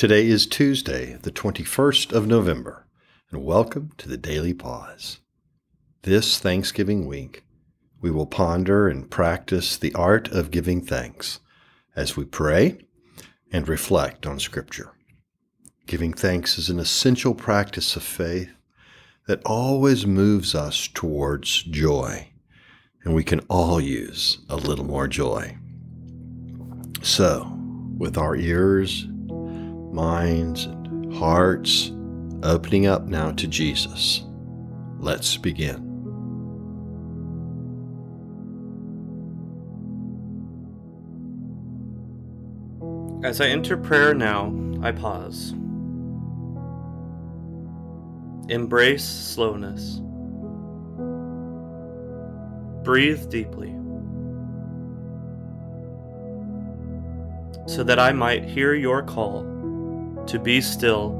Today is Tuesday, the 21st of November, and welcome to the Daily Pause. This Thanksgiving week, we will ponder and practice the art of giving thanks as we pray and reflect on Scripture. Giving thanks is an essential practice of faith that always moves us towards joy, and we can all use a little more joy. So, with our ears, minds, and hearts opening up now to Jesus, let's begin. As I enter prayer now, I pause. Embrace slowness. Breathe deeply. So that I might hear your call to be still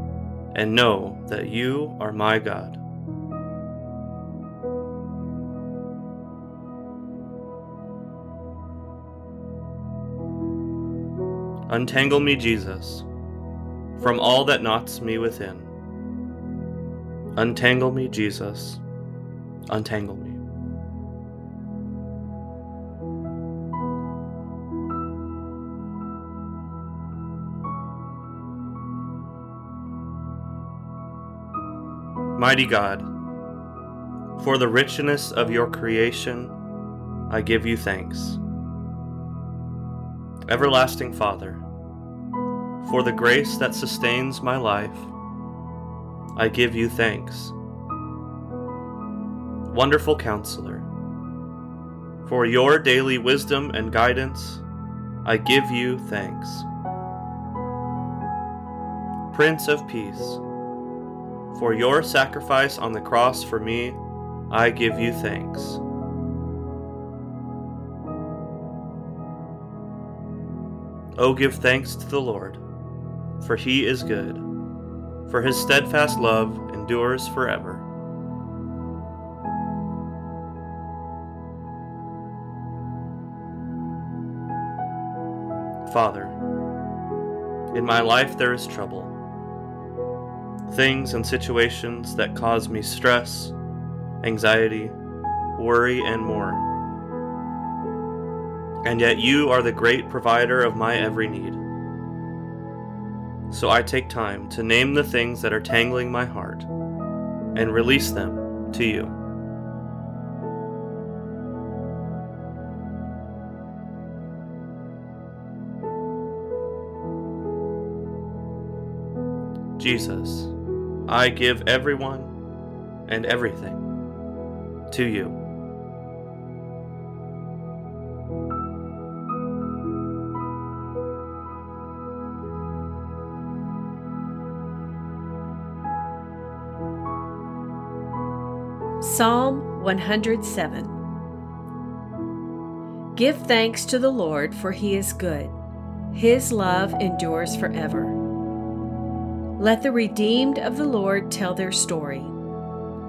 and know that you are my God. Untangle me, Jesus, from all that knots me within. Untangle me, Jesus. Untangle me. Mighty God, for the richness of your creation, I give you thanks. Everlasting Father, for the grace that sustains my life, I give you thanks. Wonderful Counselor, for your daily wisdom and guidance, I give you thanks. Prince of Peace, for your sacrifice on the cross for me, I give you thanks. Oh, give thanks to the Lord, for he is good, for his steadfast love endures forever. Father, in my life there is trouble things and situations that cause me stress, anxiety, worry, and more. And yet you are the great provider of my every need. So I take time to name the things that are tangling my heart and release them to you. Jesus, I give everyone and everything to you. Psalm 107 Give thanks to the Lord, for he is good. His love endures forever. Let the redeemed of the Lord tell their story,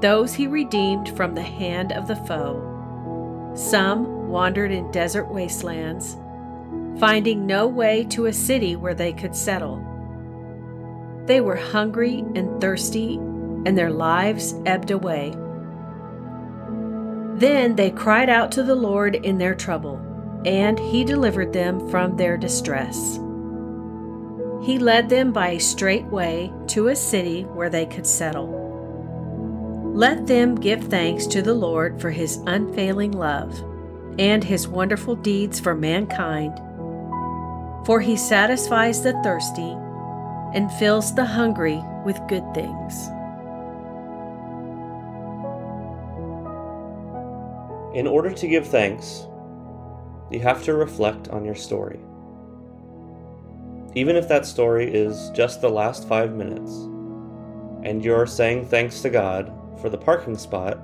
those he redeemed from the hand of the foe. Some wandered in desert wastelands, finding no way to a city where they could settle. They were hungry and thirsty, and their lives ebbed away. Then they cried out to the Lord in their trouble, and he delivered them from their distress. He led them by a straight way to a city where they could settle. Let them give thanks to the Lord for his unfailing love and his wonderful deeds for mankind. For he satisfies the thirsty and fills the hungry with good things. In order to give thanks, you have to reflect on your story. Even if that story is just the last five minutes, and you're saying thanks to God for the parking spot,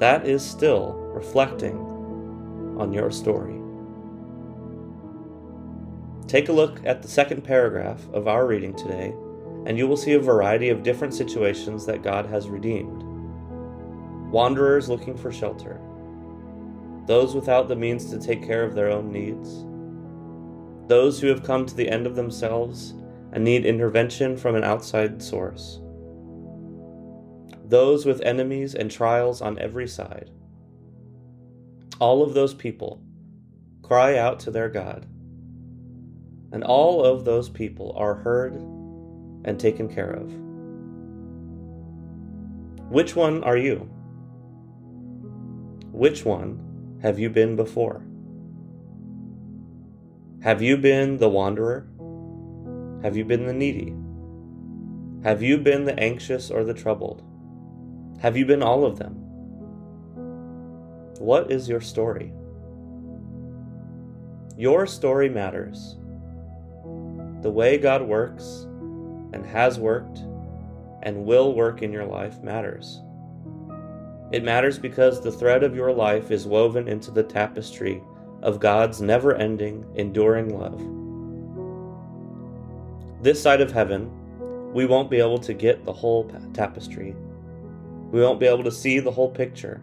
that is still reflecting on your story. Take a look at the second paragraph of our reading today, and you will see a variety of different situations that God has redeemed. Wanderers looking for shelter, those without the means to take care of their own needs those who have come to the end of themselves and need intervention from an outside source. Those with enemies and trials on every side. All of those people cry out to their God. And all of those people are heard and taken care of. Which one are you? Which one have you been before? Have you been the wanderer? Have you been the needy? Have you been the anxious or the troubled? Have you been all of them? What is your story? Your story matters. The way God works and has worked and will work in your life matters. It matters because the thread of your life is woven into the tapestry of God's never ending, enduring love. This side of heaven, we won't be able to get the whole tapestry. We won't be able to see the whole picture.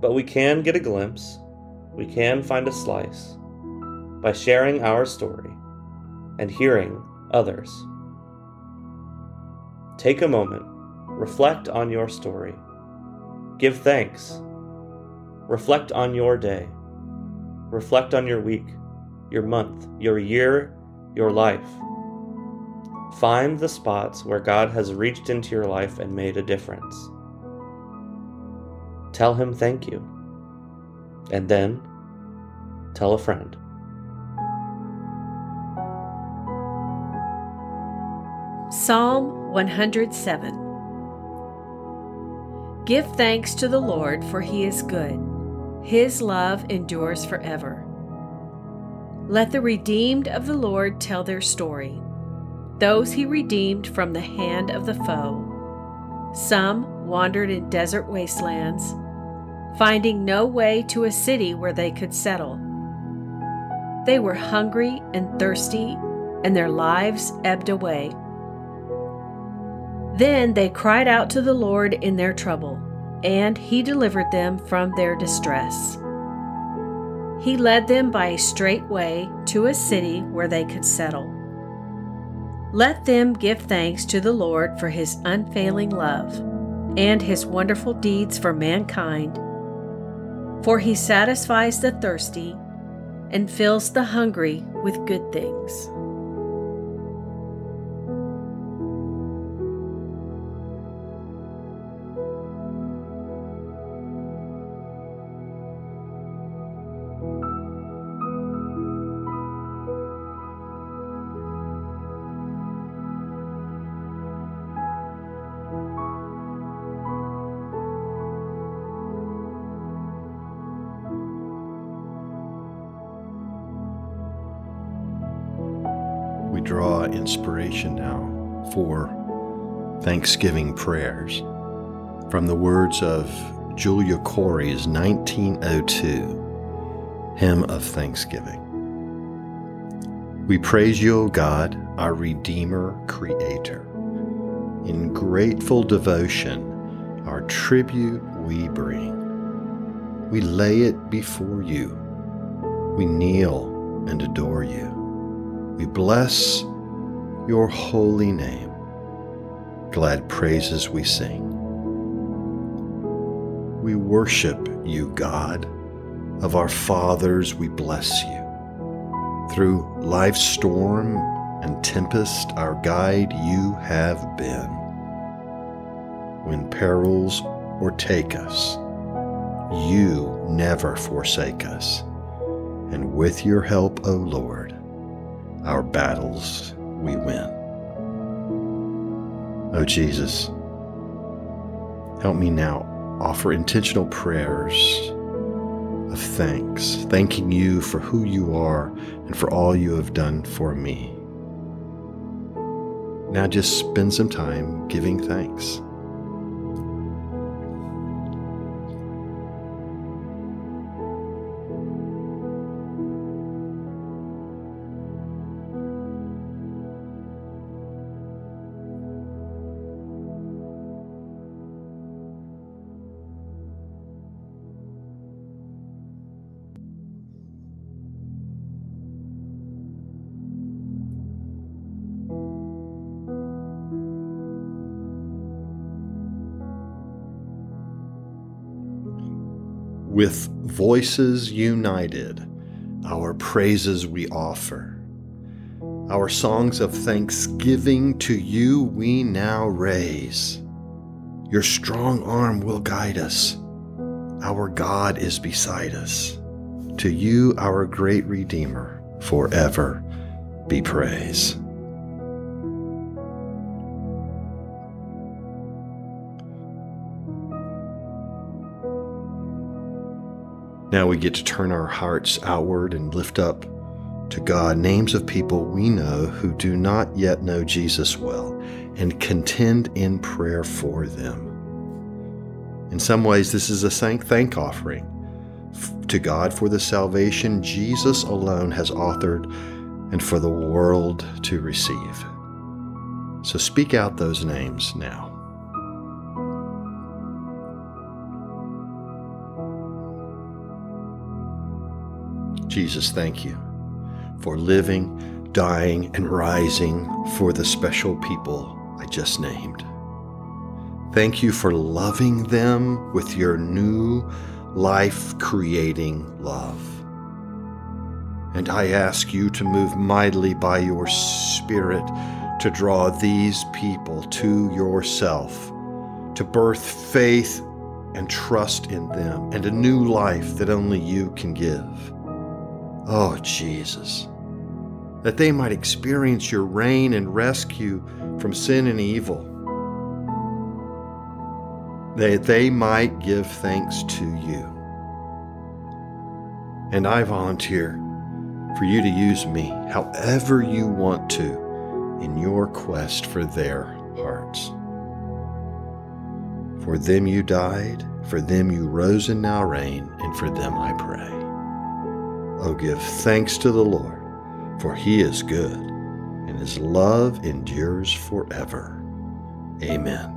But we can get a glimpse, we can find a slice by sharing our story and hearing others. Take a moment, reflect on your story, give thanks, reflect on your day, reflect on your week, your month, your year, your life. Find the spots where God has reached into your life and made a difference. Tell Him thank you. And then tell a friend. Psalm 107 Give thanks to the Lord, for he is good. His love endures forever. Let the redeemed of the Lord tell their story, those he redeemed from the hand of the foe. Some wandered in desert wastelands, finding no way to a city where they could settle. They were hungry and thirsty, and their lives ebbed away. Then they cried out to the Lord in their trouble, and he delivered them from their distress. He led them by a straight way to a city where they could settle. Let them give thanks to the Lord for his unfailing love and his wonderful deeds for mankind. For he satisfies the thirsty and fills the hungry with good things. Draw inspiration now for Thanksgiving prayers from the words of Julia Cory's 1902 Hymn of Thanksgiving. We praise you, O God, our Redeemer, Creator. In grateful devotion, our tribute we bring. We lay it before you. We kneel and adore you. We bless your holy name. Glad praises we sing. We worship you, God. Of our fathers, we bless you. Through life's storm and tempest, our guide you have been. When perils o'ertake us, you never forsake us. And with your help, O Lord, our battles we win. Oh Jesus, help me now offer intentional prayers of thanks, thanking you for who you are and for all you have done for me. Now just spend some time giving thanks. With voices united, our praises we offer. Our songs of thanksgiving to you we now raise. Your strong arm will guide us. Our God is beside us. To you, our great Redeemer, forever be praise. Now we get to turn our hearts outward and lift up to God names of people we know who do not yet know Jesus well and contend in prayer for them. In some ways, this is a thank offering to God for the salvation Jesus alone has authored and for the world to receive. So speak out those names now. Jesus, thank you for living, dying, and rising for the special people I just named. Thank you for loving them with your new life creating love. And I ask you to move mightily by your Spirit to draw these people to yourself, to birth faith and trust in them, and a new life that only you can give. Oh, Jesus, that they might experience your reign and rescue from sin and evil, that they might give thanks to you. And I volunteer for you to use me however you want to in your quest for their hearts. For them you died, for them you rose and now reign, and for them I pray. Oh, give thanks to the Lord, for he is good, and his love endures forever. Amen.